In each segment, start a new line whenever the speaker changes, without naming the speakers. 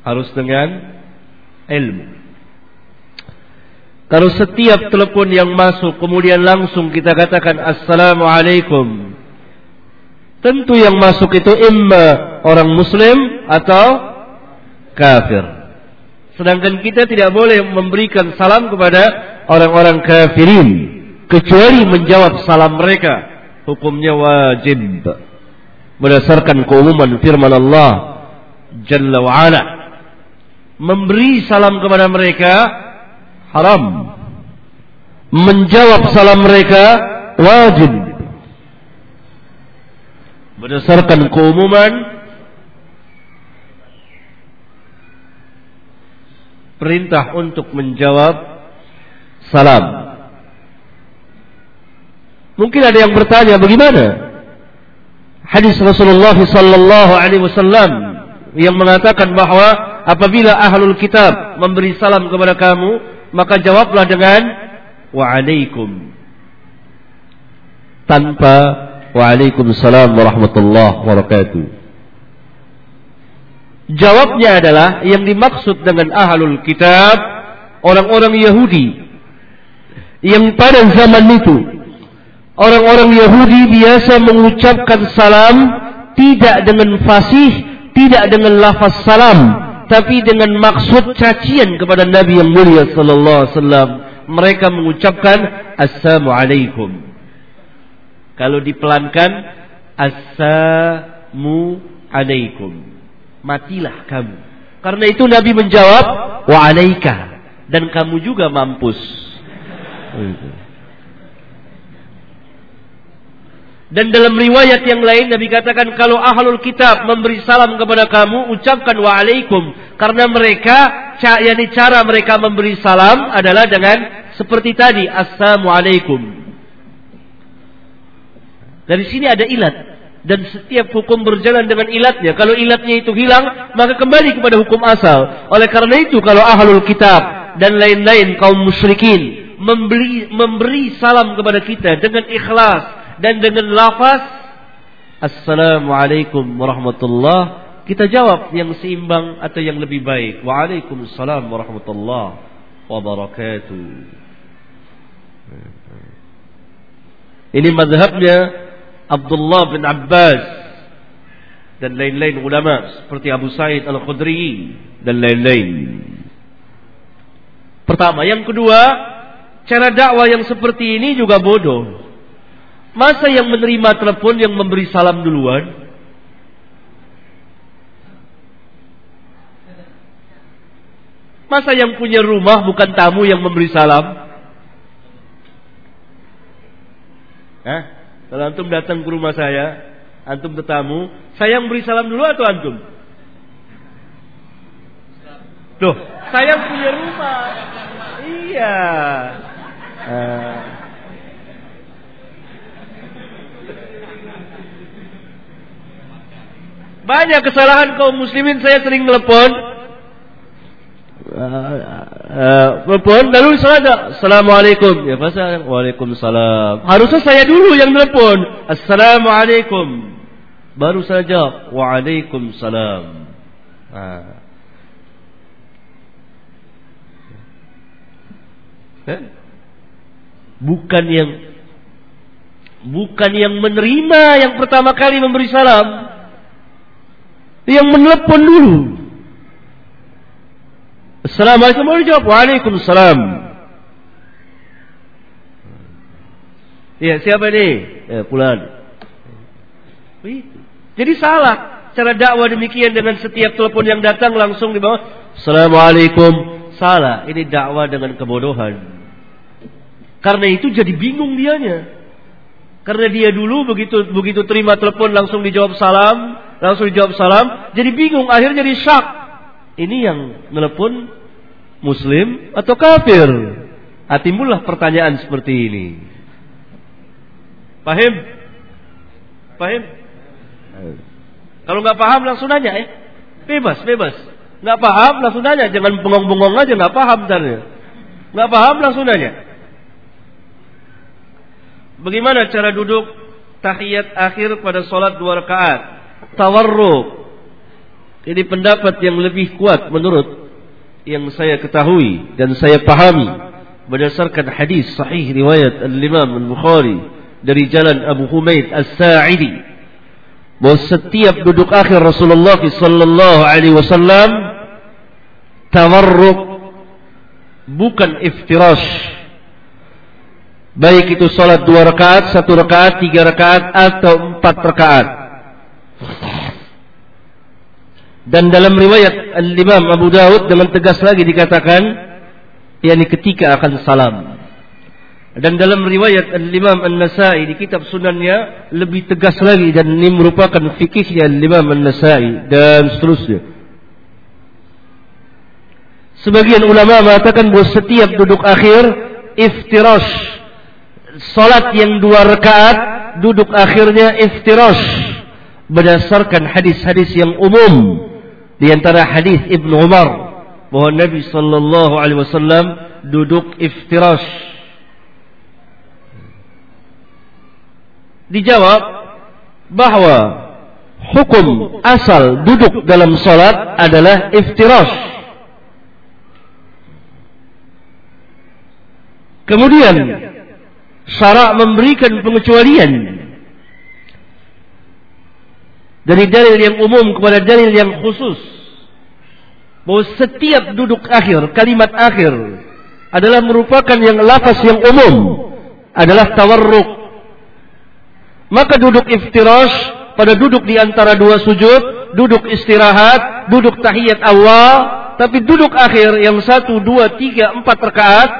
Harus dengan ilmu. Kalau setiap telepon yang masuk kemudian langsung kita katakan Assalamualaikum. Tentu yang masuk itu imma orang muslim atau kafir. Sedangkan kita tidak boleh memberikan salam kepada orang-orang kafirin kecuali menjawab salam mereka. Hukumnya wajib berdasarkan keumuman firman Allah Jalla wa ala. Memberi salam kepada mereka haram. Menjawab salam mereka wajib. Berdasarkan keumuman perintah untuk menjawab salam. Mungkin ada yang bertanya bagaimana? Hadis Rasulullah sallallahu alaihi wasallam yang mengatakan bahwa apabila ahlul kitab memberi salam kepada kamu, maka jawablah dengan waalaikum tanpa waalaikumsalam warahmatullahi wabarakatuh. Jawabnya adalah yang dimaksud dengan ahlul kitab orang-orang Yahudi yang pada zaman itu orang-orang Yahudi biasa mengucapkan salam tidak dengan fasih, tidak dengan lafaz salam, tapi dengan maksud cacian kepada Nabi yang mulia sallallahu alaihi wasallam. Mereka mengucapkan assalamualaikum. Kalau dipelankan assalamu alaikum matilah kamu. Karena itu Nabi menjawab wa alaika. Dan kamu juga mampus Dan dalam riwayat yang lain Nabi katakan kalau ahlul kitab memberi salam kepada kamu ucapkan waalaikum karena mereka yakni cara mereka memberi salam adalah dengan seperti tadi assalamualaikum. Dari sini ada ilat dan setiap hukum berjalan dengan ilatnya. Kalau ilatnya itu hilang maka kembali kepada hukum asal. Oleh karena itu kalau ahlul kitab dan lain-lain kaum musyrikin memberi memberi salam kepada kita dengan ikhlas dan dengan lafaz Assalamualaikum warahmatullah kita jawab yang seimbang atau yang lebih baik. Waalaikumsalam warahmatullahi wabarakatuh. Ini mazhabnya Abdullah bin Abbas dan lain-lain ulama seperti Abu Said Al-Khudri dan lain-lain. Pertama, yang kedua, cara dakwah yang seperti ini juga bodoh. Masa yang menerima telepon yang memberi salam duluan? Masa yang punya rumah bukan tamu yang memberi salam? Hah? Kalau antum datang ke rumah saya, antum tetamu, saya yang beri salam dulu atau antum? Tuh, saya punya rumah. Iya. Uh, Banyak kesalahan kaum muslimin saya sering telepon. Telepon uh, lalu saja Assalamualaikum. Ya pasal Waalaikumsalam. Harusnya saya dulu yang telepon. Assalamualaikum. Baru saja Waalaikumsalam. Ah. Bukan yang Bukan yang menerima Yang pertama kali memberi salam yang menelepon dulu. Assalamualaikum warahmatullahi. Waalaikumsalam. Ya, siapa ini? Ya, pulan. Jadi salah cara dakwah demikian dengan setiap telepon yang datang langsung di bawah Assalamualaikum. Salah, ini dakwah dengan kebodohan. Karena itu jadi bingung dianya. Karena dia dulu begitu begitu terima telepon langsung dijawab salam, langsung dijawab salam, jadi bingung, akhirnya jadi syak. Ini yang telepon muslim atau kafir? Ah, timbullah pertanyaan seperti ini. Paham? Paham? Kalau nggak paham langsung nanya ya. Bebas, bebas. Nggak paham langsung nanya, jangan bengong-bengong aja nggak paham tanya. Nggak paham langsung nanya. Bagaimana cara duduk tahiyat akhir pada solat dua rakaat? Tawarruk. Ini pendapat yang lebih kuat menurut yang saya ketahui dan saya pahami berdasarkan hadis sahih riwayat Al-Imam Al-Bukhari dari jalan Abu Humaid As-Sa'idi bahwa setiap duduk akhir Rasulullah sallallahu alaihi wasallam tawarruk bukan iftirash baik itu salat dua rakaat, satu rakaat, tiga rakaat atau empat rakaat dan dalam riwayat Al-Imam Abu Dawud dengan tegas lagi dikatakan yakni ketika akan salam. Dan dalam riwayat Al-Imam An-Nasai di kitab sunannya lebih tegas lagi dan ini merupakan fikihnya Al-Imam An-Nasai dan seterusnya. Sebagian ulama mengatakan bahawa setiap duduk akhir iftirash. Salat yang dua rakaat duduk akhirnya iftirash berdasarkan hadis-hadis yang umum di antara hadis Ibnu Umar bahwa Nabi sallallahu alaihi wasallam duduk iftirash. Dijawab bahwa hukum asal duduk dalam salat adalah iftirash. Kemudian syarak memberikan pengecualian dari dalil yang umum kepada dalil yang khusus bahwa setiap duduk akhir, kalimat akhir adalah merupakan yang lafaz yang umum adalah tawarruk. Maka duduk iftirash pada duduk di antara dua sujud, duduk istirahat, duduk tahiyat awal, tapi duduk akhir yang satu, dua, tiga, empat rakaat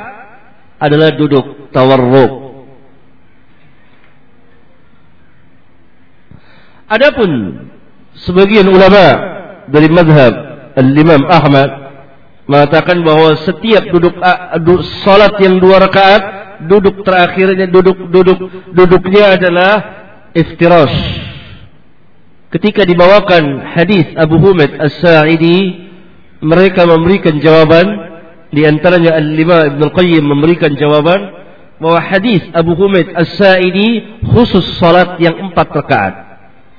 adalah duduk tawarruk. Adapun sebagian ulama dari madhab Al-Imam Ahmad mengatakan bahwa setiap duduk salat yang dua rakaat duduk terakhirnya duduk duduk duduknya adalah iftirash. Ketika dibawakan hadis Abu Humaid As-Sa'idi mereka memberikan jawaban di antaranya Al-Imam Ibn Al-Qayyim memberikan jawaban bahwa hadis Abu Humaid As-Sa'idi khusus salat yang empat rakaat.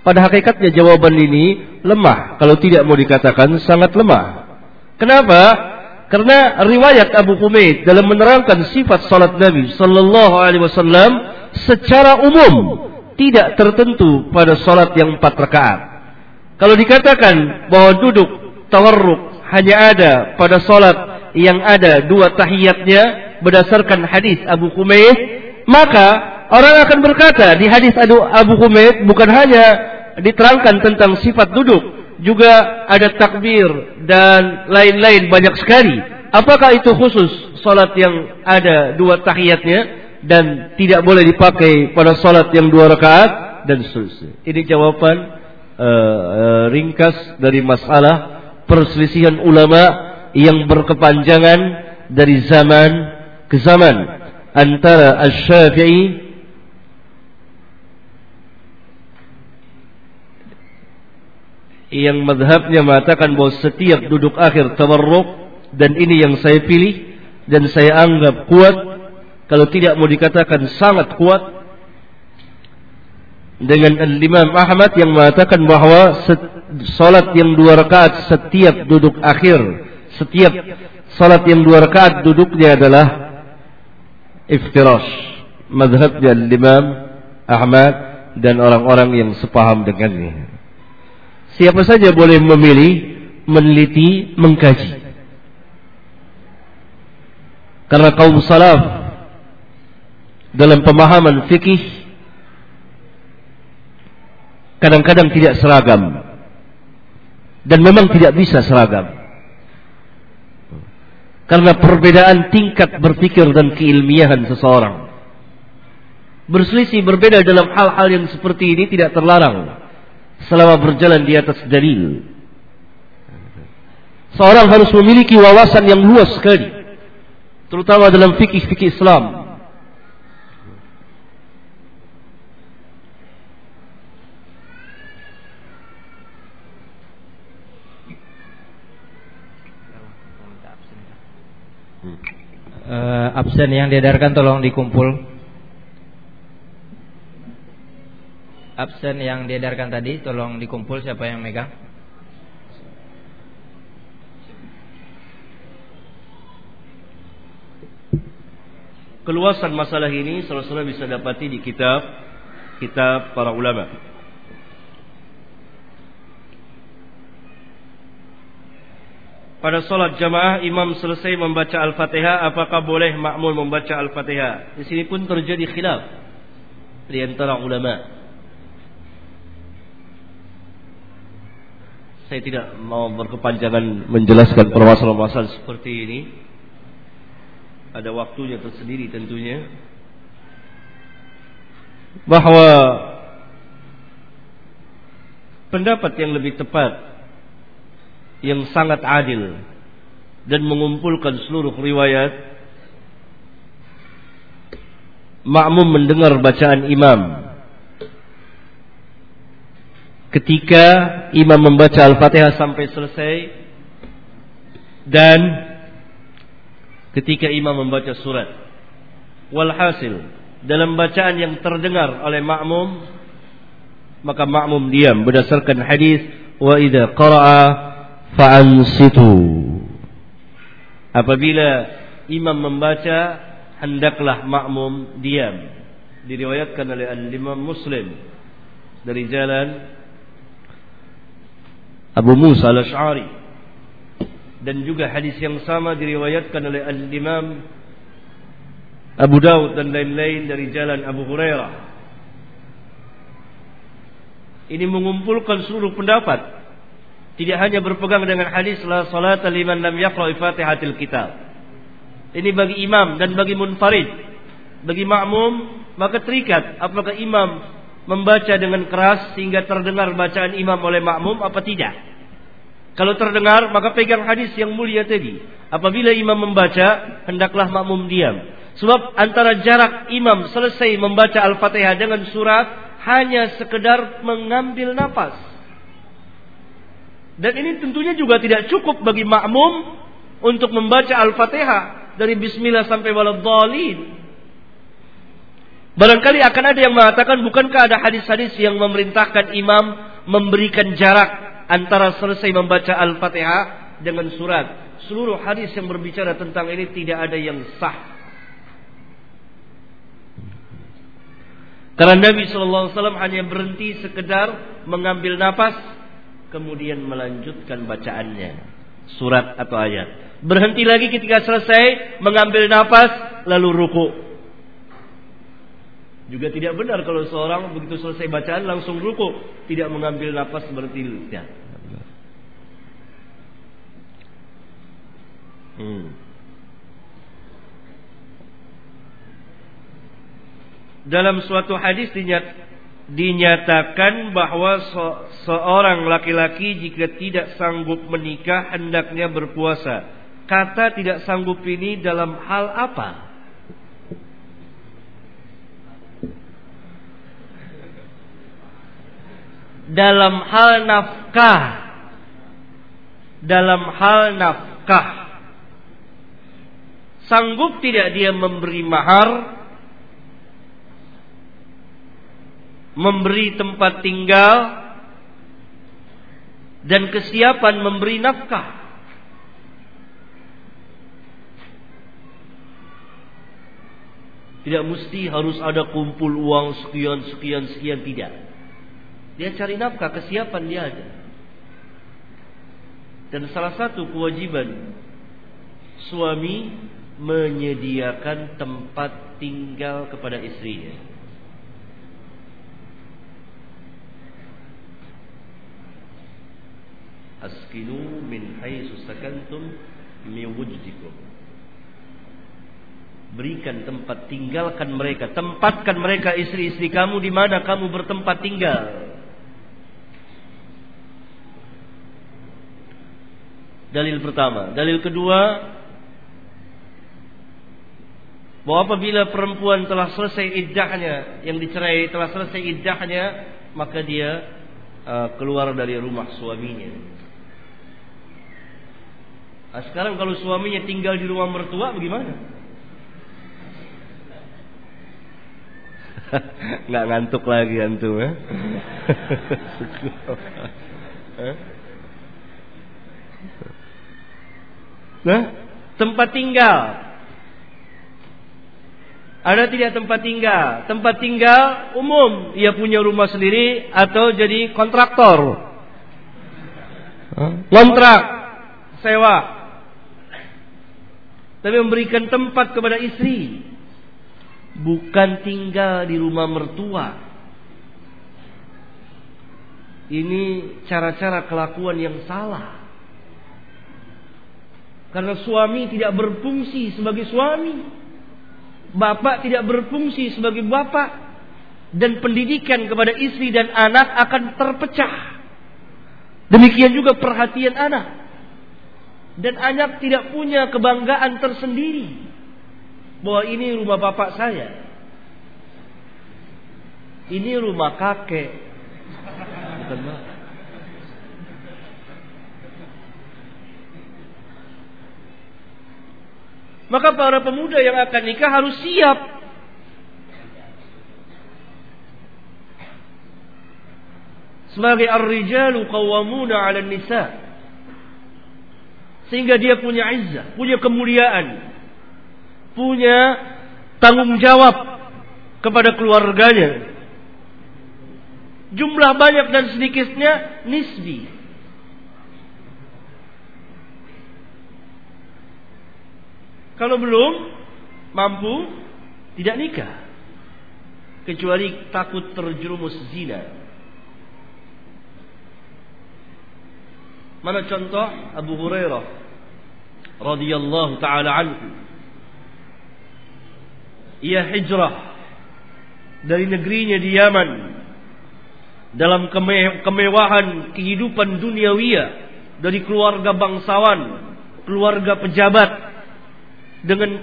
Pada hakikatnya jawaban ini lemah. Kalau tidak mau dikatakan sangat lemah. Kenapa? Karena riwayat Abu Humaid dalam menerangkan sifat salat Nabi sallallahu alaihi wasallam secara umum tidak tertentu pada salat yang empat rakaat. Kalau dikatakan bahwa duduk tawarruk hanya ada pada salat yang ada dua tahiyatnya berdasarkan hadis Abu Humaid, maka orang akan berkata di hadis Abu Humaid bukan hanya diterangkan tentang sifat duduk juga ada takbir dan lain-lain banyak sekali. Apakah itu khusus salat yang ada dua tahiyatnya dan tidak boleh dipakai pada salat yang dua rakaat dan seterusnya? Ini jawaban uh, uh, ringkas dari masalah perselisihan ulama yang berkepanjangan dari zaman ke zaman. Antara Asy-Syafi'i yang madhabnya mengatakan bahwa setiap duduk akhir tawarruk dan ini yang saya pilih dan saya anggap kuat kalau tidak mau dikatakan sangat kuat dengan Imam Ahmad yang mengatakan bahwa salat yang dua rakaat setiap duduk akhir setiap salat yang dua rakaat duduknya adalah iftirash. Madhabnya Imam Ahmad dan orang-orang yang sepaham dengannya Siapa saja boleh memilih, meneliti, mengkaji. Karena kaum salaf dalam pemahaman fikih kadang-kadang tidak seragam dan memang tidak bisa seragam. Karena perbedaan tingkat berpikir dan keilmiahan seseorang. Berselisih berbeda dalam hal-hal yang seperti ini tidak terlarang selama berjalan di atas dalil. Seorang harus memiliki wawasan yang luas sekali, terutama dalam fikih-fikih Islam.
Uh, absen yang diedarkan tolong dikumpul absen yang diedarkan tadi tolong dikumpul siapa yang megang
keluasan masalah ini saudara-saudara bisa dapati di kitab kitab para ulama Pada solat jamaah imam selesai membaca Al-Fatihah apakah boleh makmul membaca Al-Fatihah? Di sini pun terjadi khilaf di antara ulama. Saya tidak mau berkepanjangan menjelaskan permasalahan-permasalahan seperti ini. Ada waktunya tersendiri tentunya. Bahwa pendapat yang lebih tepat yang sangat adil dan mengumpulkan seluruh riwayat makmum mendengar bacaan imam ketika imam membaca Al-Fatihah sampai selesai dan ketika imam membaca surat. Walhasil dalam bacaan yang terdengar oleh makmum maka makmum diam berdasarkan hadis wa idza qara'a fa'ansitu. Apabila imam membaca hendaklah makmum diam. Diriwayatkan oleh al-imam muslim dari jalan Abu Musa al-Ash'ari dan juga hadis yang sama diriwayatkan oleh al-imam Abu Daud dan lain-lain dari jalan Abu Hurairah ini mengumpulkan seluruh pendapat tidak hanya berpegang dengan hadis la salat liman lam yaqra Fatihatil Kitab. Ini bagi imam dan bagi munfarid. Bagi makmum maka terikat apakah imam membaca dengan keras sehingga terdengar bacaan imam oleh makmum apa tidak. Kalau terdengar maka pegang hadis yang mulia tadi. Apabila imam membaca hendaklah makmum diam. Sebab antara jarak imam selesai membaca Al-Fatihah dengan surat hanya sekedar mengambil nafas. Dan ini tentunya juga tidak cukup bagi makmum untuk membaca Al-Fatihah dari bismillah sampai waladhdallin. Barangkali akan ada yang mengatakan bukankah ada hadis-hadis yang memerintahkan imam memberikan jarak antara selesai membaca Al-Fatihah dengan surat. Seluruh hadis yang berbicara tentang ini tidak ada yang sah. Karena Nabi SAW hanya berhenti sekedar mengambil nafas kemudian melanjutkan bacaannya surat atau ayat berhenti lagi ketika selesai mengambil nafas lalu ruku juga tidak benar kalau seorang begitu selesai bacaan langsung ruku tidak mengambil nafas berarti tidak hmm. dalam suatu hadis dinyat dinyatakan bahwa se seorang laki-laki jika tidak sanggup menikah hendaknya berpuasa. Kata tidak sanggup ini dalam hal apa? Dalam hal nafkah. Dalam hal nafkah. Sanggup tidak dia memberi mahar memberi tempat tinggal dan kesiapan memberi nafkah. Tidak mesti harus ada kumpul uang sekian sekian sekian tidak. Dia cari nafkah, kesiapan dia ada. Dan salah satu kewajiban suami menyediakan tempat tinggal kepada istrinya. askinu min haitsu sakantum min wujdikum berikan tempat tinggalkan mereka tempatkan mereka istri-istri kamu di mana kamu bertempat tinggal dalil pertama dalil kedua bahwa apabila perempuan telah selesai iddahnya yang dicerai telah selesai iddahnya maka dia uh, keluar dari rumah suaminya Nah, sekarang kalau suaminya tinggal di rumah mertua bagaimana? Nggak ngantuk lagi antum ya? nah, tempat tinggal. Ada tidak tempat tinggal? Tempat tinggal umum, ia punya rumah sendiri atau jadi kontraktor. Kontrak, sewa. Tapi memberikan tempat kepada istri. Bukan tinggal di rumah mertua. Ini cara-cara kelakuan yang salah. Karena suami tidak berfungsi sebagai suami bapak tidak berfungsi sebagai bapak dan pendidikan kepada istri dan anak akan terpecah. Demikian juga perhatian anak. Dan anak tidak punya kebanggaan tersendiri bahwa ini rumah bapak saya. Ini rumah kakek. Maka para pemuda yang akan nikah harus siap. Sebagai ar-rijalu qawwamuna 'ala nisa. Sehingga dia punya izzah, punya kemuliaan, punya tanggung jawab kepada keluarganya. Jumlah banyak dan sedikitnya nisbi. Kalau belum mampu tidak nikah. Kecuali takut terjerumus zina. Mana contoh Abu Hurairah radhiyallahu taala anhu. Ia hijrah dari negerinya di Yaman dalam kemewahan kehidupan duniawiya dari keluarga bangsawan, keluarga pejabat dengan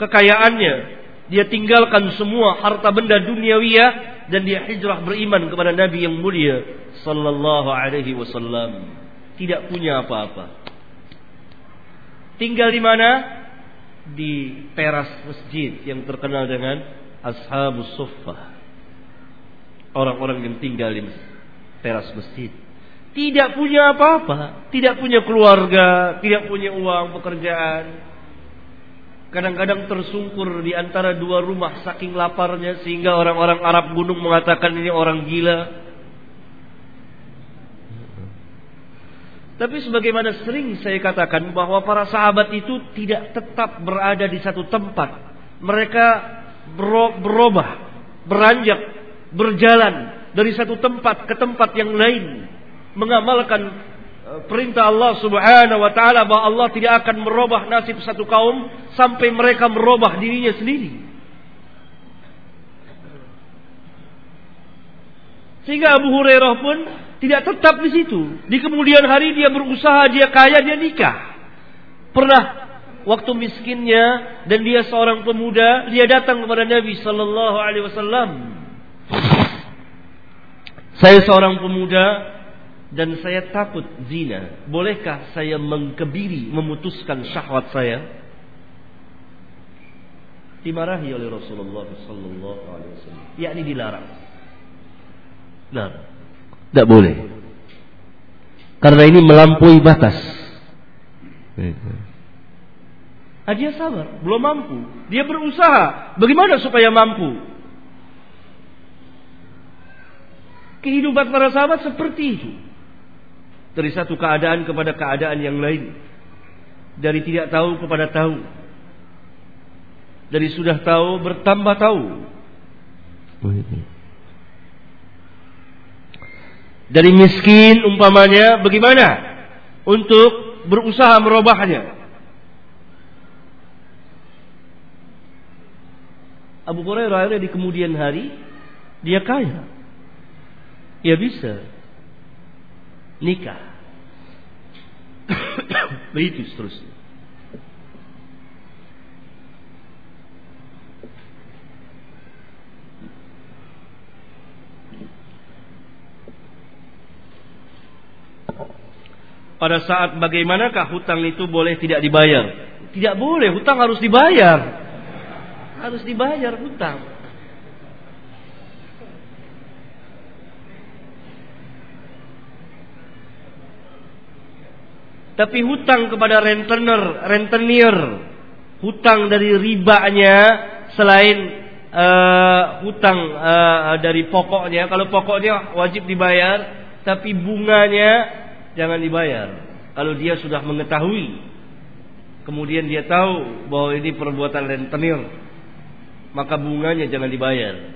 kekayaannya dia tinggalkan semua harta benda duniawiyah dan dia hijrah beriman kepada Nabi yang mulia sallallahu alaihi wasallam. Tidak punya apa-apa. Tinggal di mana? Di teras masjid yang terkenal dengan ashabus suffah. Orang-orang yang tinggal di teras masjid. Tidak punya apa-apa. Tidak punya keluarga tidak punya uang pekerjaan kadang-kadang tersungkur di antara dua rumah saking laparnya sehingga orang-orang Arab gunung mengatakan ini orang gila. Tapi sebagaimana sering saya katakan bahwa para sahabat itu tidak tetap berada di satu tempat. Mereka berubah, beranjak, berjalan dari satu tempat ke tempat yang lain, mengamalkan perintah Allah Subhanahu wa taala bahwa Allah tidak akan merubah nasib satu kaum sampai mereka merubah dirinya sendiri. Sehingga Abu Hurairah pun tidak tetap di situ. Di kemudian hari dia berusaha, dia kaya, dia nikah. Pernah waktu miskinnya dan dia seorang pemuda, dia datang kepada Nabi sallallahu alaihi wasallam. Saya seorang pemuda dan saya takut zina, bolehkah saya mengkebiri, memutuskan syahwat saya? Dimarahi oleh Rasulullah sallallahu alaihi wasallam. Yakni dilarang. Nah, tidak boleh. Karena ini melampaui batas. Ah, dia sabar, belum mampu. Dia berusaha. Bagaimana supaya mampu? Kehidupan para sahabat seperti itu dari satu keadaan kepada keadaan yang lain. Dari tidak tahu kepada tahu. Dari sudah tahu bertambah tahu. Dari miskin umpamanya bagaimana? Untuk berusaha merubahnya. Abu Hurairah di kemudian hari dia kaya. Ya bisa nikah Begitu seterusnya. Pada saat bagaimanakah hutang itu boleh tidak dibayar? Tidak boleh, hutang harus dibayar. Harus dibayar hutang. Tapi hutang kepada rentenir, rentenir, hutang dari ribanya selain uh, hutang uh, dari pokoknya. Kalau pokoknya wajib dibayar, tapi bunganya jangan dibayar. Kalau dia sudah mengetahui, kemudian dia tahu bahwa ini perbuatan rentenir, maka bunganya jangan dibayar.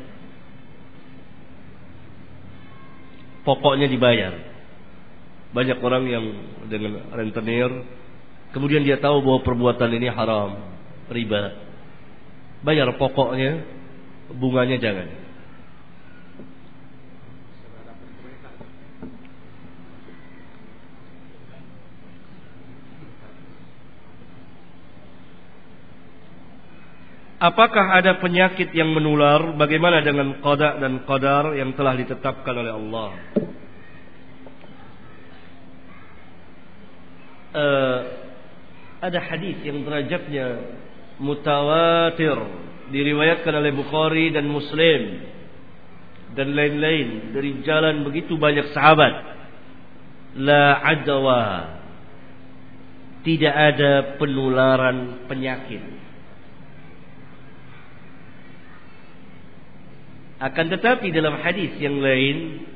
Pokoknya dibayar. Banyak orang yang dengan rentenir, kemudian dia tahu bahwa perbuatan ini haram, riba. Bayar pokoknya, bunganya jangan. Apakah ada penyakit yang menular? Bagaimana dengan qada dan qadar yang telah ditetapkan oleh Allah? Uh, ada hadis yang derajatnya mutawatir diriwayatkan oleh Bukhari dan Muslim dan lain-lain dari jalan begitu banyak sahabat. La adwa. Tidak ada penularan penyakit. Akan tetapi dalam hadis yang lain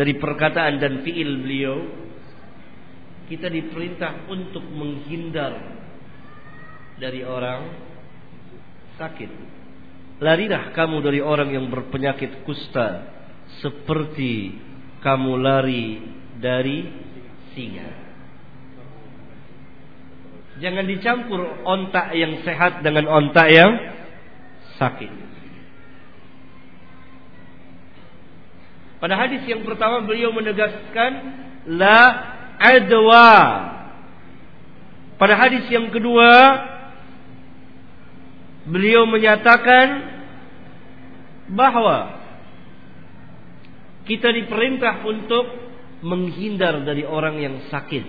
dari perkataan dan fiil beliau kita diperintah untuk menghindar dari orang sakit. Larilah kamu dari orang yang berpenyakit kusta seperti kamu lari dari singa. Jangan dicampur ontak yang sehat dengan ontak yang sakit. Pada hadis yang pertama beliau menegaskan la adwa. Pada hadis yang kedua beliau menyatakan bahwa kita diperintah untuk menghindar dari orang yang sakit.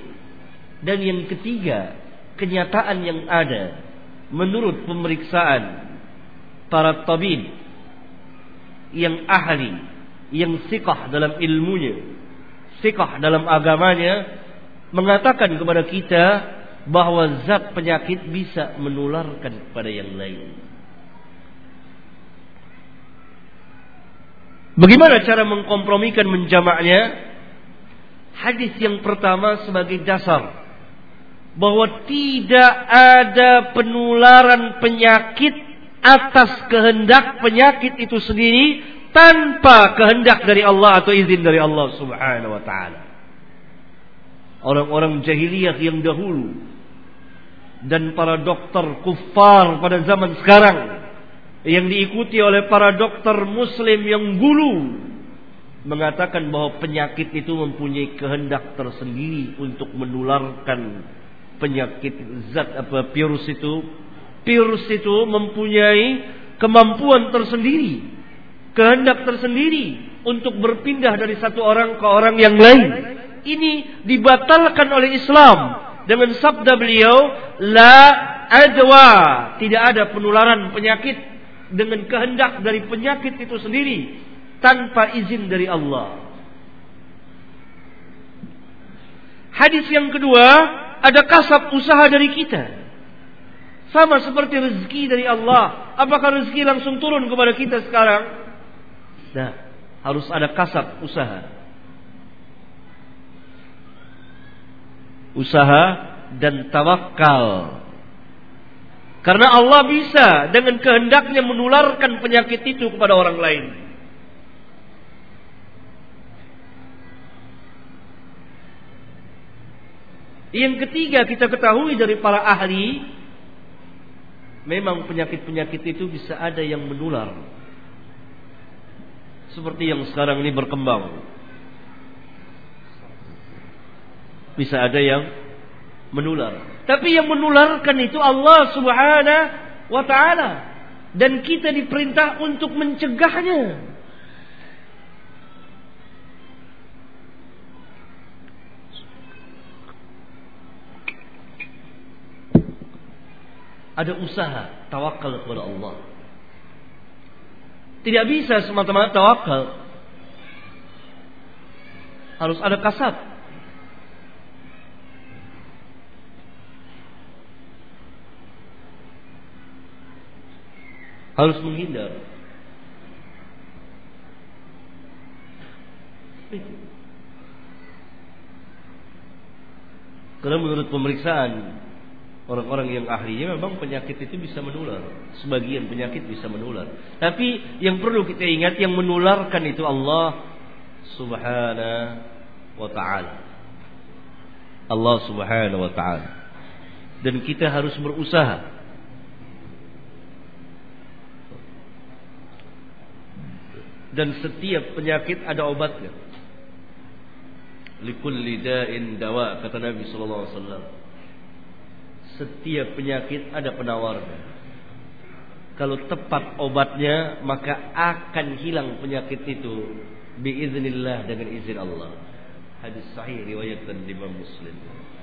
Dan yang ketiga, kenyataan yang ada menurut pemeriksaan para tabib yang ahli yang sikah dalam ilmunya, sikah dalam agamanya, mengatakan kepada kita bahwa zat penyakit bisa menularkan kepada yang lain. Bagaimana cara mengkompromikan menjamaknya? Hadis yang pertama sebagai dasar bahwa tidak ada penularan penyakit atas kehendak penyakit itu sendiri tanpa kehendak dari Allah atau izin dari Allah Subhanahu wa taala. Orang-orang jahiliyah yang dahulu dan para dokter kufar pada zaman sekarang yang diikuti oleh para dokter muslim yang gulu mengatakan bahwa penyakit itu mempunyai kehendak tersendiri untuk menularkan penyakit zat apa virus itu virus itu mempunyai kemampuan tersendiri kehendak tersendiri untuk berpindah dari satu orang ke orang yang lain. Ini dibatalkan oleh Islam dengan sabda beliau la adwa, tidak ada penularan penyakit dengan kehendak dari penyakit itu sendiri tanpa izin dari Allah. Hadis yang kedua, ada kasab usaha dari kita. Sama seperti rezeki dari Allah. Apakah rezeki langsung turun kepada kita sekarang? Nah, harus ada kasab usaha. Usaha dan tawakal. Karena Allah bisa dengan kehendaknya menularkan penyakit itu kepada orang lain. Yang ketiga kita ketahui dari para ahli memang penyakit-penyakit itu bisa ada yang menular seperti yang sekarang ini berkembang. Bisa ada yang menular. Tapi yang menularkan itu Allah Subhanahu wa taala dan kita diperintah untuk mencegahnya. Ada usaha tawakal kepada Allah. Tidak bisa semata-mata tawakal. Harus ada kasat. Harus menghindar. Karena menurut pemeriksaan orang-orang yang ahlinya memang penyakit itu bisa menular. Sebagian penyakit bisa menular. Tapi yang perlu kita ingat yang menularkan itu Allah Subhanahu wa taala. Allah Subhanahu wa taala. Dan kita harus berusaha dan setiap penyakit ada obatnya likulli da'in dawa kata Nabi sallallahu alaihi wasallam. Setiap penyakit ada penawarnya. Kalau tepat obatnya maka akan hilang penyakit itu biiznillah dengan izin Allah. Hadis sahih riwayat Imam Muslim.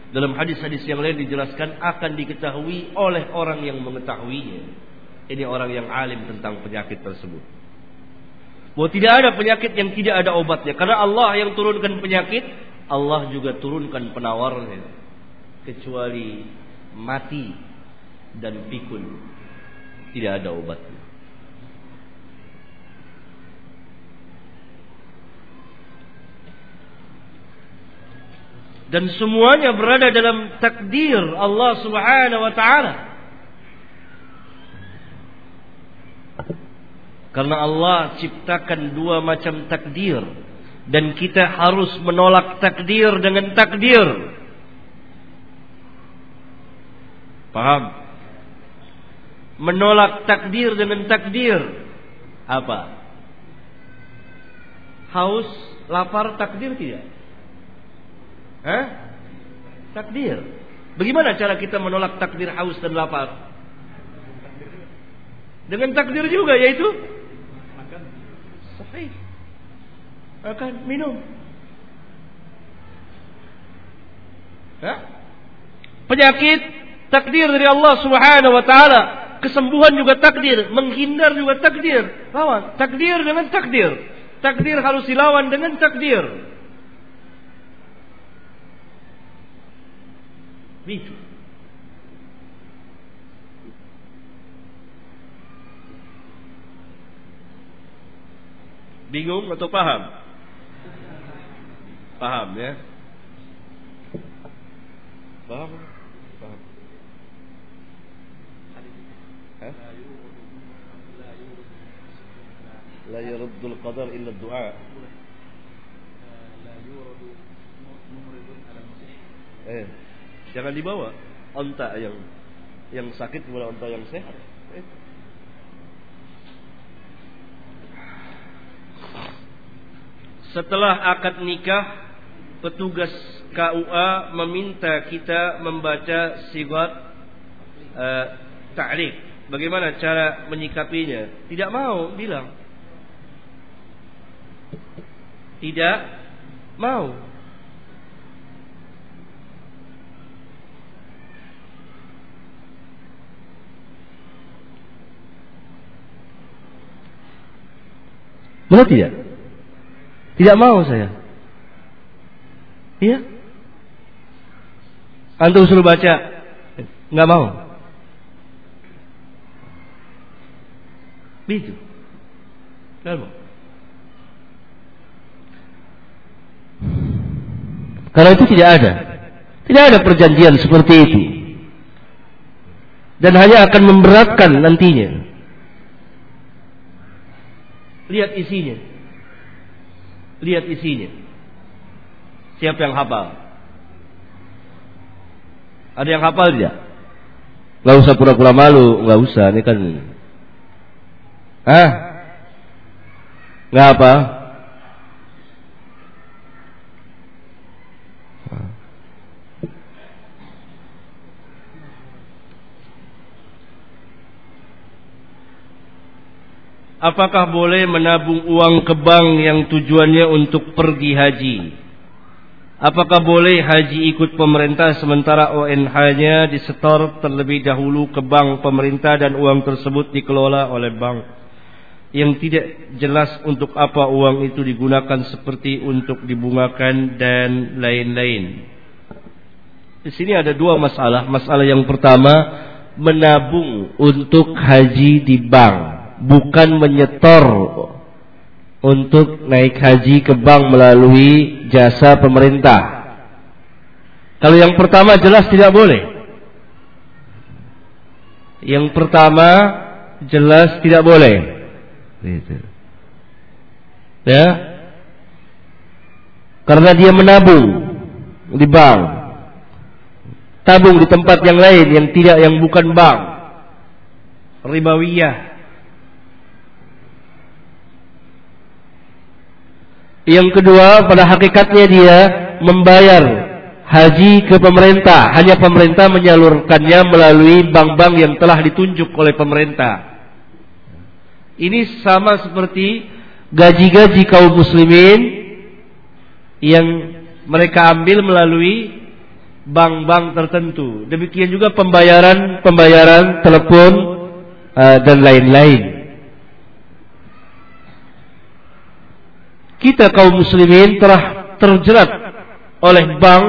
Dalam hadis-hadis yang lain dijelaskan akan diketahui oleh orang yang mengetahuinya. Ini orang yang alim tentang penyakit tersebut. Bahwa tidak ada penyakit yang tidak ada obatnya. Karena Allah yang turunkan penyakit Allah juga turunkan penawarnya kecuali mati dan pikun tidak ada obatnya. Dan semuanya berada dalam takdir Allah Subhanahu wa taala. Karena Allah ciptakan dua macam takdir dan kita harus menolak takdir dengan takdir. Paham? Menolak takdir dengan takdir. Apa? Haus, lapar, takdir tidak? Hah? Takdir. Bagaimana cara kita menolak takdir haus dan lapar? Dengan takdir juga yaitu makan. Sahih akan minum. Ya? Penyakit takdir dari Allah Subhanahu wa taala. Kesembuhan juga takdir, menghindar juga takdir. Lawan takdir dengan takdir. Takdir harus dilawan dengan takdir. Begitu. Bingung atau paham? Paham ya? Paham? Paham. Hah? Yuradul qadar illa du'a. Eh, jangan dibawa onta yang yang sakit kepada onta yang sehat. Eh. Setelah akad nikah petugas KUA meminta kita membaca sigat uh, ta'rif. Bagaimana cara menyikapinya? Tidak mau bilang. Tidak mau. Benar tidak? Tidak mau saya. Iya. Antum suruh baca, nggak mau. Begitu. Nggak mau. Kalau itu tidak ada. Tidak ada perjanjian seperti itu. Dan hanya akan memberatkan nantinya. Lihat isinya. Lihat isinya. Siapa yang hafal? Ada yang hafal tidak? Gak usah pura-pura malu, gak usah. Ini kan, ah, nggak apa? Apakah boleh menabung uang ke bank yang tujuannya untuk pergi haji? Apakah boleh haji ikut pemerintah sementara ONH-nya disetor terlebih dahulu ke bank pemerintah dan uang tersebut dikelola oleh bank yang tidak jelas untuk apa uang itu digunakan seperti untuk dibungakan dan lain-lain. Di sini ada dua masalah. Masalah yang pertama menabung untuk haji di bank. bukan menyetor untuk naik haji ke bank melalui jasa pemerintah. Kalau yang pertama jelas tidak boleh. Yang pertama jelas tidak boleh. Gitu. Ya. Karena dia menabung di bank. Tabung di tempat yang lain yang tidak yang bukan bank. Ribawiyah. Yang kedua, pada hakikatnya dia membayar haji ke pemerintah. Hanya pemerintah menyalurkannya melalui bank-bank yang telah ditunjuk oleh pemerintah. Ini sama seperti gaji-gaji kaum muslimin yang mereka ambil melalui bank-bank tertentu. Demikian juga pembayaran-pembayaran telepon uh, dan lain-lain. Kita kaum muslimin telah terjerat oleh bank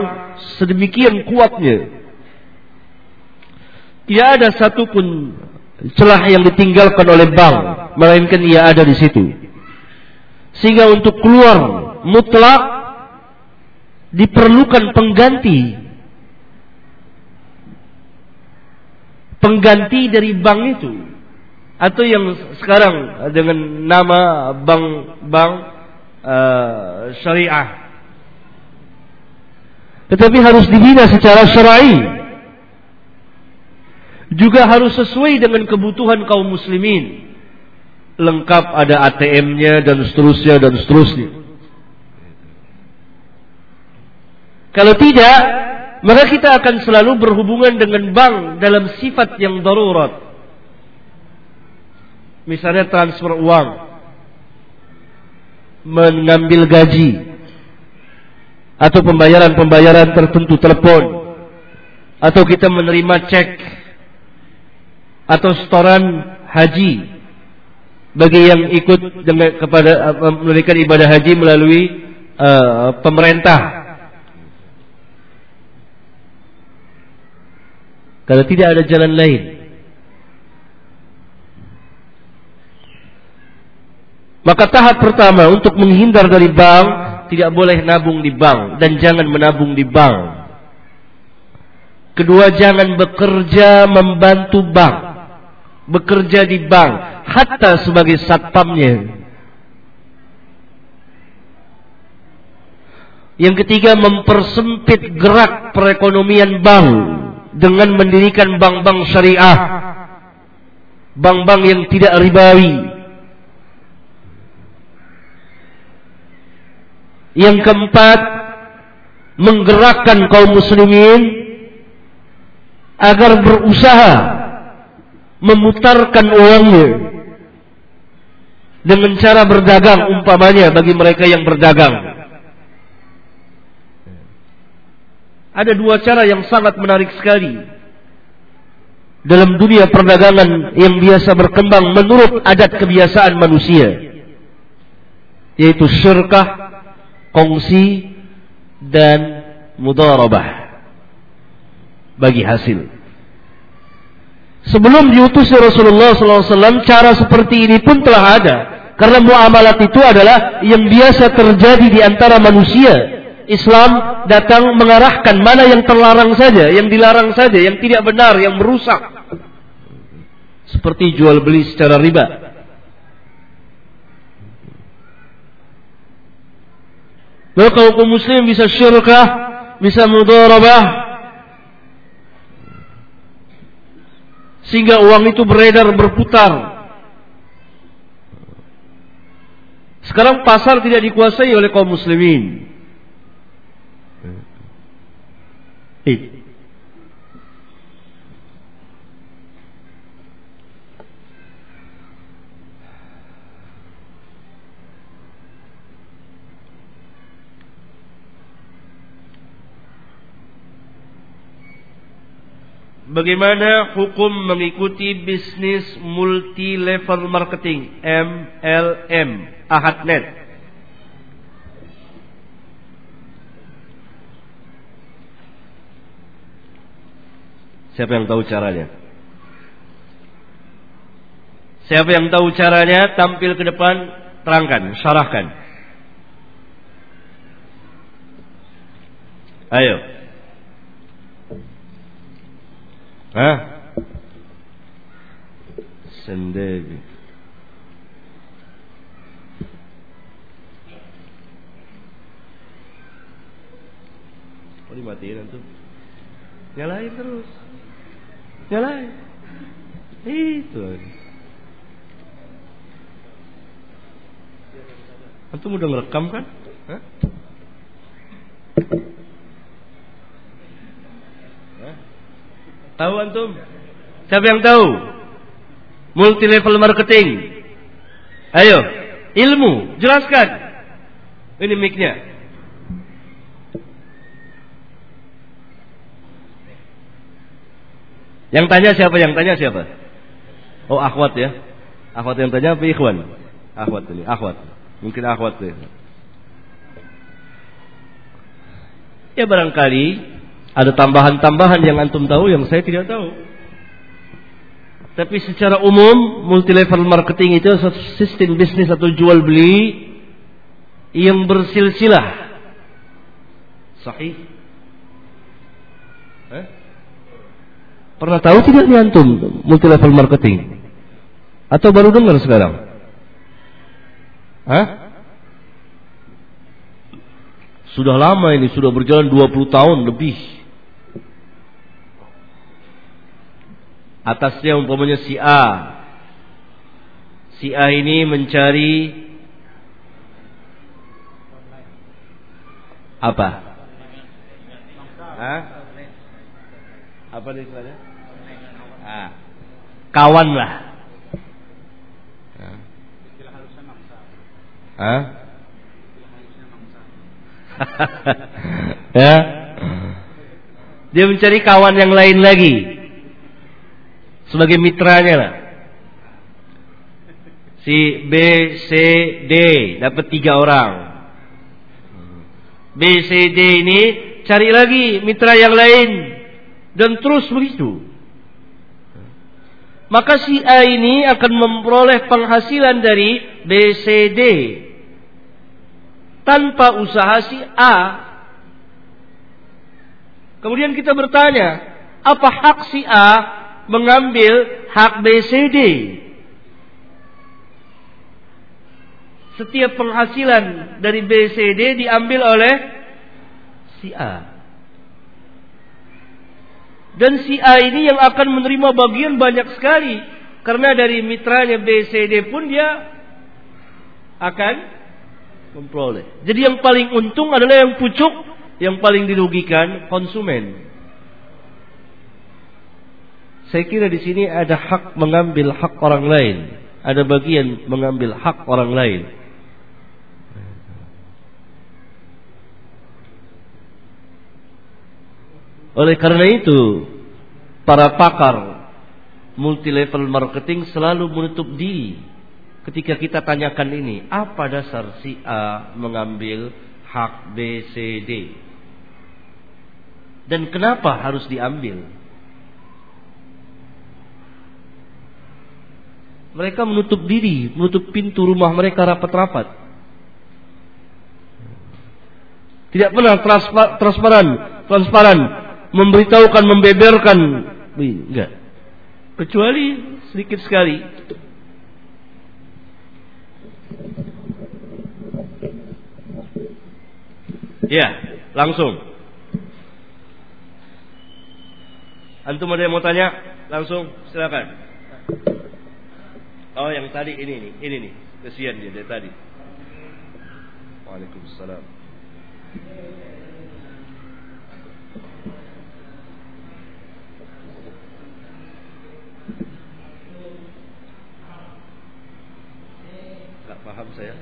sedemikian kuatnya. Tidak ada satupun celah yang ditinggalkan oleh bank, melainkan ia ada di situ. Sehingga untuk keluar mutlak diperlukan pengganti. Pengganti dari bank itu. Atau yang sekarang dengan nama bank-bank uh, syariah. Tetapi harus dibina secara syar'i. Juga harus sesuai dengan kebutuhan kaum muslimin. Lengkap ada ATM-nya dan seterusnya dan seterusnya. Kalau tidak, maka kita akan selalu berhubungan dengan bank dalam sifat yang darurat. Misalnya transfer uang mengambil gaji atau pembayaran-pembayaran tertentu telepon atau kita menerima cek atau setoran haji bagi yang ikut dengan kepada menunaikan ibadah haji melalui uh, pemerintah. Kalau tidak ada jalan lain, Maka tahap pertama untuk menghindar dari bank tidak boleh nabung di bank dan jangan menabung di bank. Kedua jangan bekerja membantu bank. Bekerja di bank hatta sebagai satpamnya. Yang ketiga mempersempit gerak perekonomian bank dengan mendirikan bank-bank syariah. Bank-bank yang tidak ribawi Yang keempat, menggerakkan kaum muslimin agar berusaha memutarkan uangnya dengan cara berdagang umpamanya bagi mereka yang berdagang. Ada dua cara yang sangat menarik sekali dalam dunia perdagangan yang biasa berkembang menurut adat kebiasaan manusia yaitu syirkah kongsi dan mudarabah bagi hasil. Sebelum diutus Rasulullah SAW, cara seperti ini pun telah ada. Karena muamalat itu adalah yang biasa terjadi di antara manusia. Islam datang mengarahkan mana yang terlarang saja, yang dilarang saja, yang tidak benar, yang merusak. Seperti jual beli secara riba. Lalu kalau kaum muslim bisa syirkah, bisa mudharabah, sehingga uang itu beredar berputar. Sekarang pasar tidak dikuasai oleh kaum muslimin. Eh. Bagaimana hukum mengikuti bisnis multi level marketing MLM Ahadnet? Siapa yang tahu caranya? Siapa yang tahu caranya, tampil ke depan, terangkan, syarahkan. Ayo. Hah? Sendiri. Oh dimatiin antum. Nyalain terus. Nyalain. Itu. Antum udah ngerekam kan? Hah? Hah? Tahu antum? Siapa yang tahu? Multi level marketing. Ayo, ilmu, jelaskan. Ini mic-nya. Yang tanya siapa? Yang tanya siapa? Oh, akhwat ya. Akhwat yang tanya apa ikhwan? Akhwat ini, akhwat. Mungkin akhwat ya. Ya barangkali ada tambahan-tambahan yang antum tahu yang saya tidak tahu. Tapi secara umum multi level marketing itu sistem bisnis atau jual beli yang bersilsilah. Sahih? Eh? Pernah tahu tidak nih antum multi level marketing? Atau baru dengar sekarang? Hah? Sudah lama ini, sudah berjalan 20 tahun lebih. Atasnya umpamanya si A. Si A ini mencari apa? Hah? Apa istilahnya? Nah, kawan lah. Hah? ya. Dia mencari kawan yang lain lagi. Sebagai mitranya lah. Si B, C, D dapat tiga orang. B, C, D ini cari lagi mitra yang lain. Dan terus begitu maka si A ini akan memperoleh penghasilan dari BCD tanpa usaha si A. Kemudian kita bertanya, apa hak si A mengambil hak BCD? Setiap penghasilan dari BCD diambil oleh si A. Dan si A ini yang akan menerima bagian banyak sekali. Karena dari mitranya BCD pun dia akan memperoleh. Jadi yang paling untung adalah yang pucuk, yang paling dirugikan konsumen. Saya kira di sini ada hak mengambil hak orang lain, ada bagian mengambil hak orang lain. Oleh karena itu, para pakar multi level marketing selalu menutup diri ketika kita tanyakan ini, apa dasar si A mengambil hak B, C, D? Dan kenapa harus diambil? Mereka menutup diri, menutup pintu rumah mereka rapat-rapat. Tidak pernah transparan, transparan memberitahukan, membeberkan. Enggak. Kecuali sedikit sekali. Ya, langsung. Antum ada yang mau tanya? Langsung, silakan. Oh, yang tadi ini nih, ini nih. Kesian dia dari tadi. Waalaikumsalam. paham saya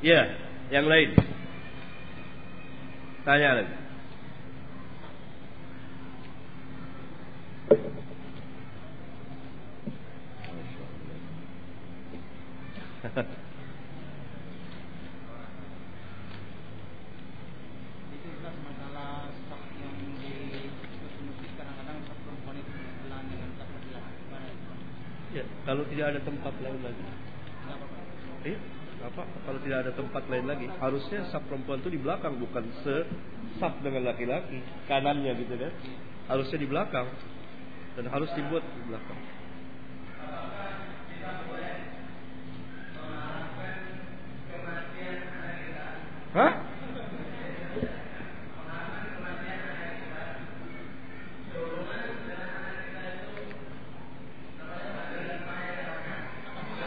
Ya, yang lain. Tanya lagi. Ya, kalau tidak ada tempat lain lagi. Iya, apa? Kalau tidak ada tempat lain lagi, harusnya sab perempuan itu di belakang bukan se sab dengan laki-laki, kanannya gitu kan. Harusnya di belakang dan harus dibuat di belakang. Hah?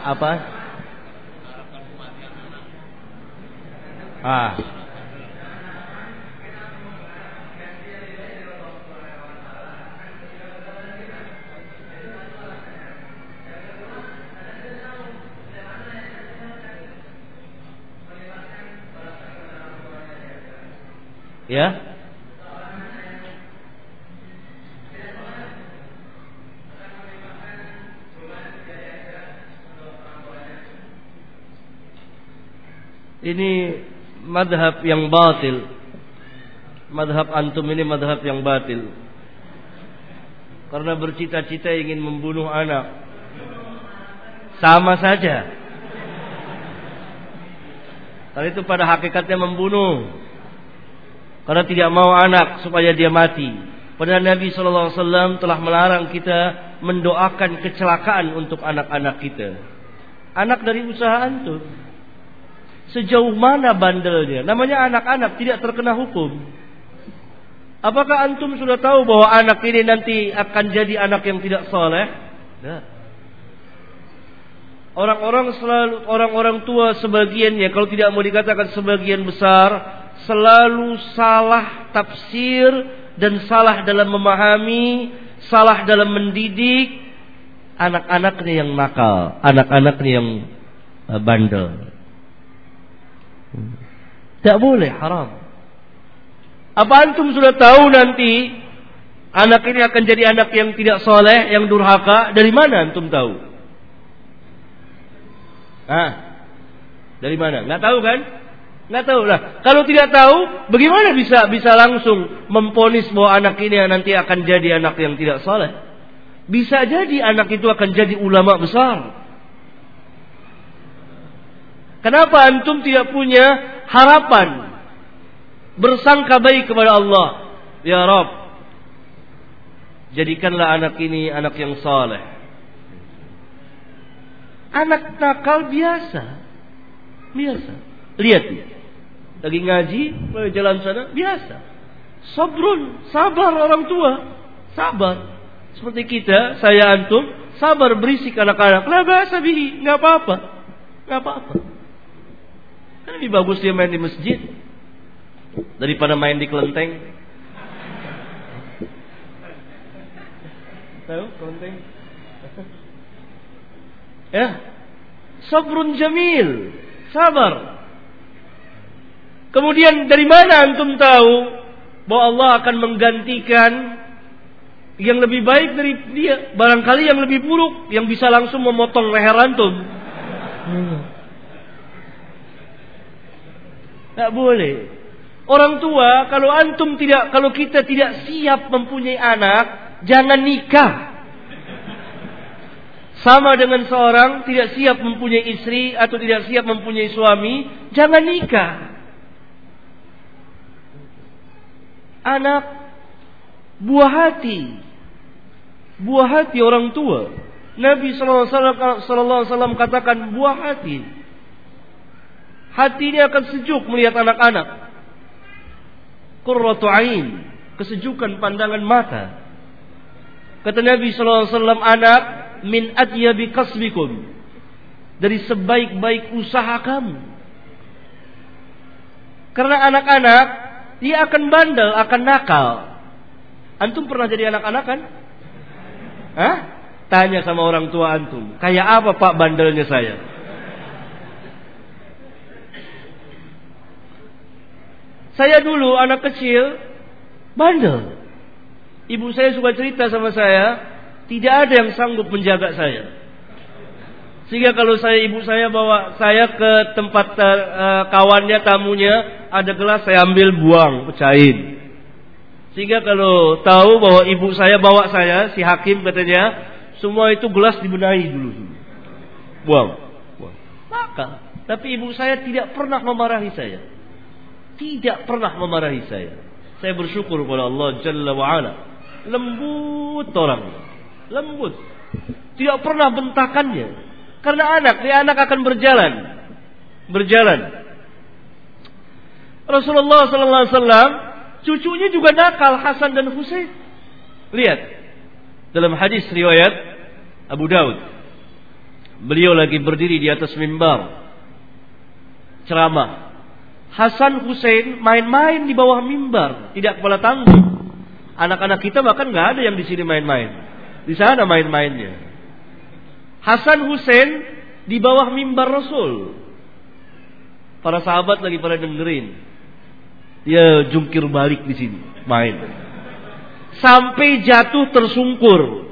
Apa? Ah. Ya. Ini madhab yang batil. Madhab antum ini madhab yang batil. Karena bercita-cita ingin membunuh anak. Sama saja. Karena itu pada hakikatnya membunuh. Karena tidak mau anak supaya dia mati. Padahal Nabi SAW telah melarang kita mendoakan kecelakaan untuk anak-anak kita. Anak dari usaha antum. Sejauh mana bandelnya? Namanya anak-anak tidak terkena hukum. Apakah antum sudah tahu bahwa anak ini nanti akan jadi anak yang tidak soleh? Nah. Orang-orang selalu orang-orang tua sebagiannya kalau tidak mau dikatakan sebagian besar selalu salah tafsir dan salah dalam memahami, salah dalam mendidik anak-anaknya yang nakal, anak-anaknya yang eh, bandel. Tidak boleh, haram. Apa antum sudah tahu nanti anak ini akan jadi anak yang tidak soleh, yang durhaka? Dari mana antum tahu? Ah, dari mana? Nggak tahu kan? Nggak tahu lah. Kalau tidak tahu, bagaimana bisa bisa langsung memponis bahwa anak ini nanti akan jadi anak yang tidak soleh? Bisa jadi anak itu akan jadi ulama besar. Kenapa antum tidak punya harapan bersangka baik kepada Allah? Ya Rob, jadikanlah anak ini anak yang saleh. Anak nakal biasa. Biasa. Lihat nih. Lagi ngaji, mulai jalan sana, biasa. Sabrun, sabar orang tua. Sabar. Seperti kita, saya antum, sabar berisik anak-anak. Lah bahasa bihi, nggak apa-apa. Nggak apa-apa. Kan lebih bagus dia main di masjid daripada main di kelenteng. Tahu kelenteng? Ya. Sabrun jamil. Sabar. Kemudian dari mana antum tahu bahwa Allah akan menggantikan yang lebih baik dari dia, barangkali yang lebih buruk yang bisa langsung memotong leher antum. Hmm. Tidak boleh. Orang tua, kalau antum tidak, kalau kita tidak siap mempunyai anak, jangan nikah. Sama dengan seorang tidak siap mempunyai istri atau tidak siap mempunyai suami, jangan nikah. Anak buah hati. Buah hati orang tua. Nabi SAW katakan buah hati. Hati ini akan sejuk melihat anak-anak. Qurratu ain, kesejukan pandangan mata. Kata Nabi SAW, anak min adyabi kasbikum. Dari sebaik-baik usaha kamu. Karena anak-anak, dia akan bandel, akan nakal. Antum pernah jadi anak-anak kan? Hah? Tanya sama orang tua antum. Kayak apa pak bandelnya saya? Saya dulu anak kecil bandel. Ibu saya suka cerita sama saya, tidak ada yang sanggup menjaga saya. Sehingga kalau saya ibu saya bawa saya ke tempat uh, kawannya tamunya ada gelas saya ambil buang pecahin. Sehingga kalau tahu bahwa ibu saya bawa saya si hakim katanya semua itu gelas dibenahi dulu. Buang. buang. Maka tapi ibu saya tidak pernah memarahi saya. Tidak pernah memarahi saya. Saya bersyukur kepada Allah Jalla wa ala. Lembut orang. Lembut. Tidak pernah bentakannya. Karena anak, dia anak akan berjalan. Berjalan. Rasulullah sallallahu alaihi wasallam cucunya juga nakal Hasan dan Husain. Lihat dalam hadis riwayat Abu Daud. Beliau lagi berdiri di atas mimbar ceramah. Hasan Husain main-main di bawah mimbar, tidak kepala tanggung. Anak-anak kita bahkan nggak ada yang di sini main-main. Di sana main-mainnya. Hasan Hussein di bawah mimbar Rasul. Para sahabat lagi pada dengerin. Dia jungkir balik di sini, main. Sampai jatuh tersungkur.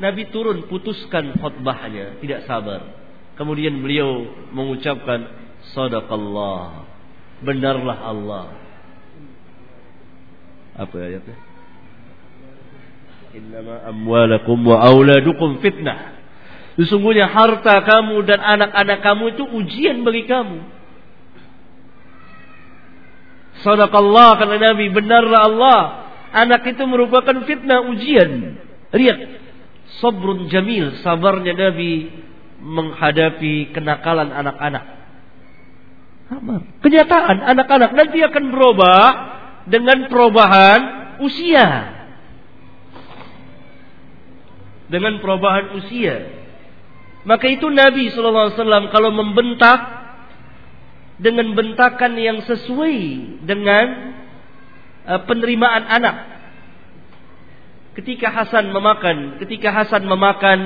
Nabi turun putuskan khutbahnya, tidak sabar. Kemudian beliau mengucapkan sadaqallah. Benarlah Allah. Apa ayatnya? Innama amwalakum wa auladukum fitnah. Sesungguhnya harta kamu dan anak-anak kamu itu ujian bagi kamu. Sadaqallah kata Nabi, benarlah Allah. Anak itu merupakan fitnah ujian. Lihat, sabrun jamil, sabarnya Nabi menghadapi kenakalan anak-anak. Kenyataan anak-anak nanti akan berubah dengan perubahan usia. Dengan perubahan usia. Maka itu Nabi SAW kalau membentak dengan bentakan yang sesuai dengan uh, penerimaan anak. Ketika Hasan memakan, ketika Hasan memakan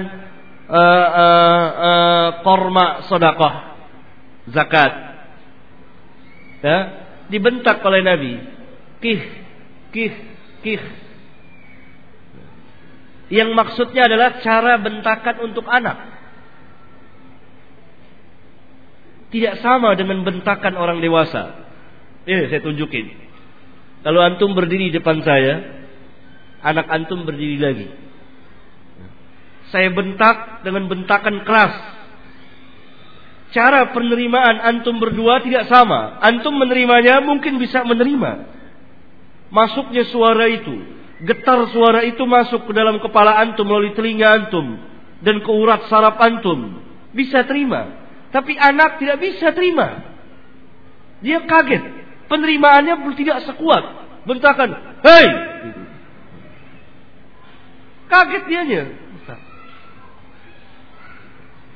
uh, uh, uh, korma sodakoh zakat, ya, dibentak oleh Nabi, kih, kih, kih. Yang maksudnya adalah cara bentakan untuk anak. tidak sama dengan bentakan orang dewasa. Ini saya tunjukin. Kalau antum berdiri di depan saya, anak antum berdiri lagi. Saya bentak dengan bentakan keras. Cara penerimaan antum berdua tidak sama. Antum menerimanya mungkin bisa menerima. Masuknya suara itu, getar suara itu masuk ke dalam kepala antum melalui telinga antum dan ke urat saraf antum. Bisa terima. Tapi anak tidak bisa terima. Dia kaget. Penerimaannya tidak sekuat. Bentakan, hei! Kaget dianya.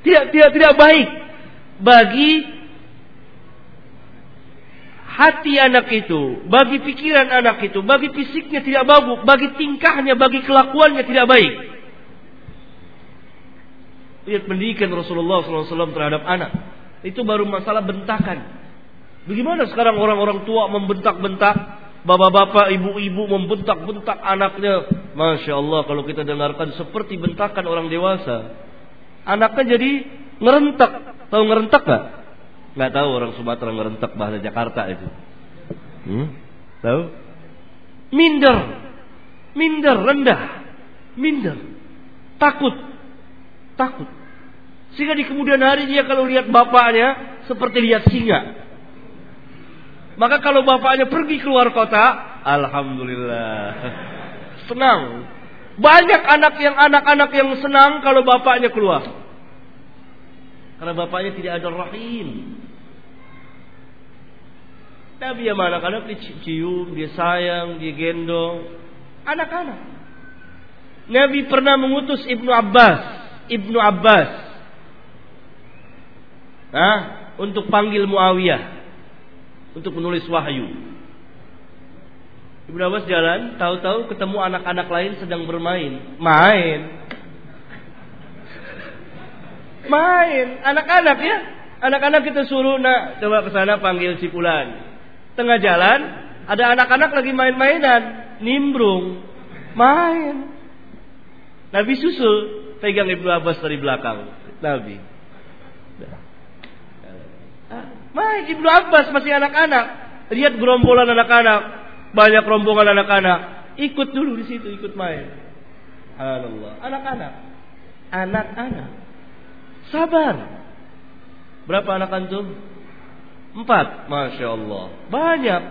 Tidak, tidak, tidak baik bagi hati anak itu, bagi pikiran anak itu, bagi fisiknya tidak bagus, bagi tingkahnya, bagi kelakuannya tidak baik. Lihat pendidikan Rasulullah SAW terhadap anak. Itu baru masalah bentakan. Bagaimana sekarang orang-orang tua membentak-bentak Bapak-bapak, ibu-ibu membentak-bentak anaknya. Masya Allah kalau kita dengarkan seperti bentakan orang dewasa. Anaknya jadi ngerentak. Tahu ngerentak gak? Gak tahu orang Sumatera ngerentak bahasa Jakarta itu. Hmm? Tahu? Minder. Minder, rendah. Minder. Takut takut. Sehingga di kemudian hari dia kalau lihat bapaknya seperti lihat singa. Maka kalau bapaknya pergi keluar kota, alhamdulillah. Senang. Banyak anak yang anak-anak yang senang kalau bapaknya keluar. Karena bapaknya tidak ada rahim. Tapi ya anak-anak dicium, dia sayang, dia gendong. Anak-anak. Nabi pernah mengutus Ibnu Abbas Ibnu Abbas nah, untuk panggil Muawiyah untuk menulis wahyu. Ibnu Abbas jalan, tahu-tahu ketemu anak-anak lain sedang bermain. Main. Main, anak-anak ya. Anak-anak kita suruh, nak coba ke sana panggil si Fulan. Tengah jalan, ada anak-anak lagi main-mainan, nimbrung, main. Nabi susul, pegang Ibnu Abbas dari belakang. Nabi. Main Ibnu Abbas masih anak-anak. Lihat gerombolan anak-anak, banyak rombongan anak-anak. Ikut dulu di situ, ikut main. Allah, anak-anak, anak-anak. Sabar. Berapa anak antum? Empat, masya Allah. Banyak.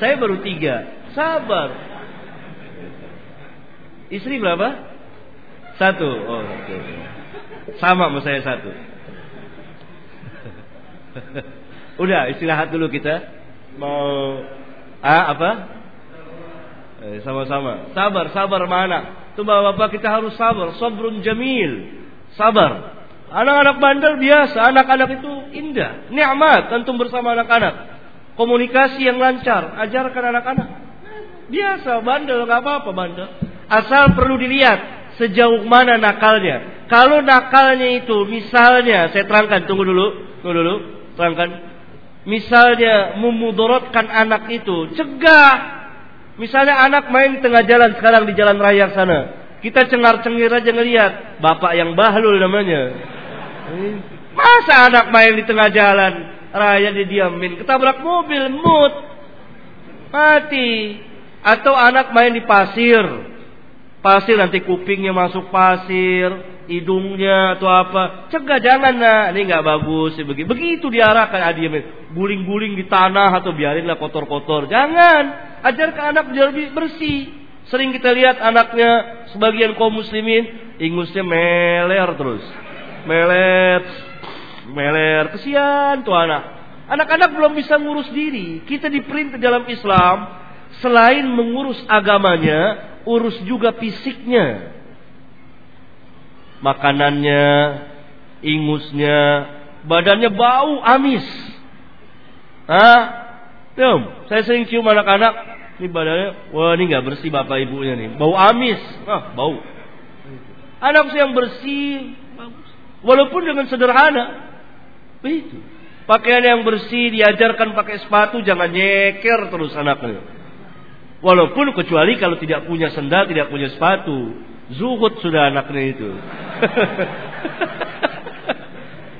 Saya baru tiga. Sabar. Istri berapa? Satu. Oh, oke. Sama sama saya satu. Udah istirahat dulu kita. Mau ah apa? Eh, sama-sama. Sabar, sabar mana? Tuh bapak-bapak kita harus sabar. Sabrun jamil. Sabar. Anak-anak bandel biasa, anak-anak itu indah, nikmat antum bersama anak-anak. Komunikasi yang lancar, ajarkan anak-anak. Biasa bandel nggak apa-apa bandel. Asal perlu dilihat sejauh mana nakalnya. Kalau nakalnya itu misalnya saya terangkan tunggu dulu, tunggu dulu, terangkan. Misalnya memudorotkan anak itu, cegah. Misalnya anak main di tengah jalan sekarang di jalan raya sana. Kita cengar-cengir aja ngelihat bapak yang bahlul namanya. Masa anak main di tengah jalan? Raya didiamin, ketabrak mobil, mut, mati. Atau anak main di pasir, pasir nanti kupingnya masuk pasir, hidungnya atau apa, cegah jangan nah, ini nggak bagus, begitu. Diarahkan adiamin, guling-guling di tanah atau biarinlah kotor-kotor, jangan. Ajarkan anak biar bersih. Sering kita lihat anaknya sebagian kaum muslimin ingusnya meler terus melet, meler, kesian tuh anak. Anak-anak belum bisa ngurus diri. Kita diperintah dalam Islam selain mengurus agamanya, urus juga fisiknya. Makanannya, ingusnya, badannya bau amis. Hah? Tuh, saya sering cium anak-anak, ini badannya, wah ini nggak bersih bapak ibunya nih, bau amis, ah bau. Anak yang bersih, Walaupun dengan sederhana. Begitu. Pakaian yang bersih diajarkan pakai sepatu jangan nyeker terus anaknya. Walaupun kecuali kalau tidak punya sendal, tidak punya sepatu. Zuhud sudah anaknya itu.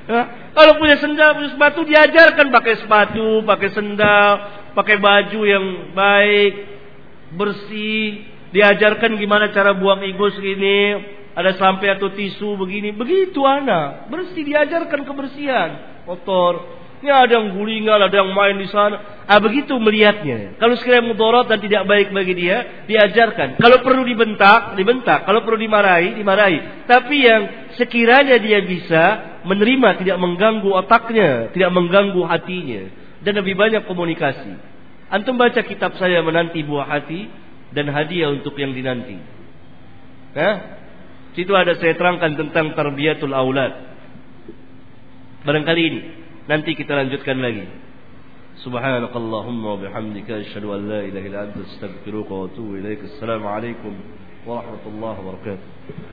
ya, kalau punya sendal, punya sepatu diajarkan pakai sepatu, pakai sendal, pakai baju yang baik, bersih, diajarkan gimana cara buang ingus ini, ada sampai atau tisu begini, begitu anak. Bersih diajarkan kebersihan. Kotor. Ini ada yang gulingan, ada yang main di sana. Ah begitu melihatnya. Kalau sekiranya mudorot dan tidak baik bagi dia, diajarkan. Kalau perlu dibentak, dibentak. Kalau perlu dimarahi, dimarahi. Tapi yang sekiranya dia bisa menerima, tidak mengganggu otaknya, tidak mengganggu hatinya. Dan lebih banyak komunikasi. Antum baca kitab saya menanti buah hati dan hadiah untuk yang dinanti. Hah? Situ ada saya terangkan tentang tarbiyatul aulad. Barangkali ini nanti kita lanjutkan lagi. Subhanakallahumma wa bihamdika asyhadu an la ilaha illa anta astaghfiruka wa atubu ilaik. Assalamu alaikum warahmatullahi wabarakatuh.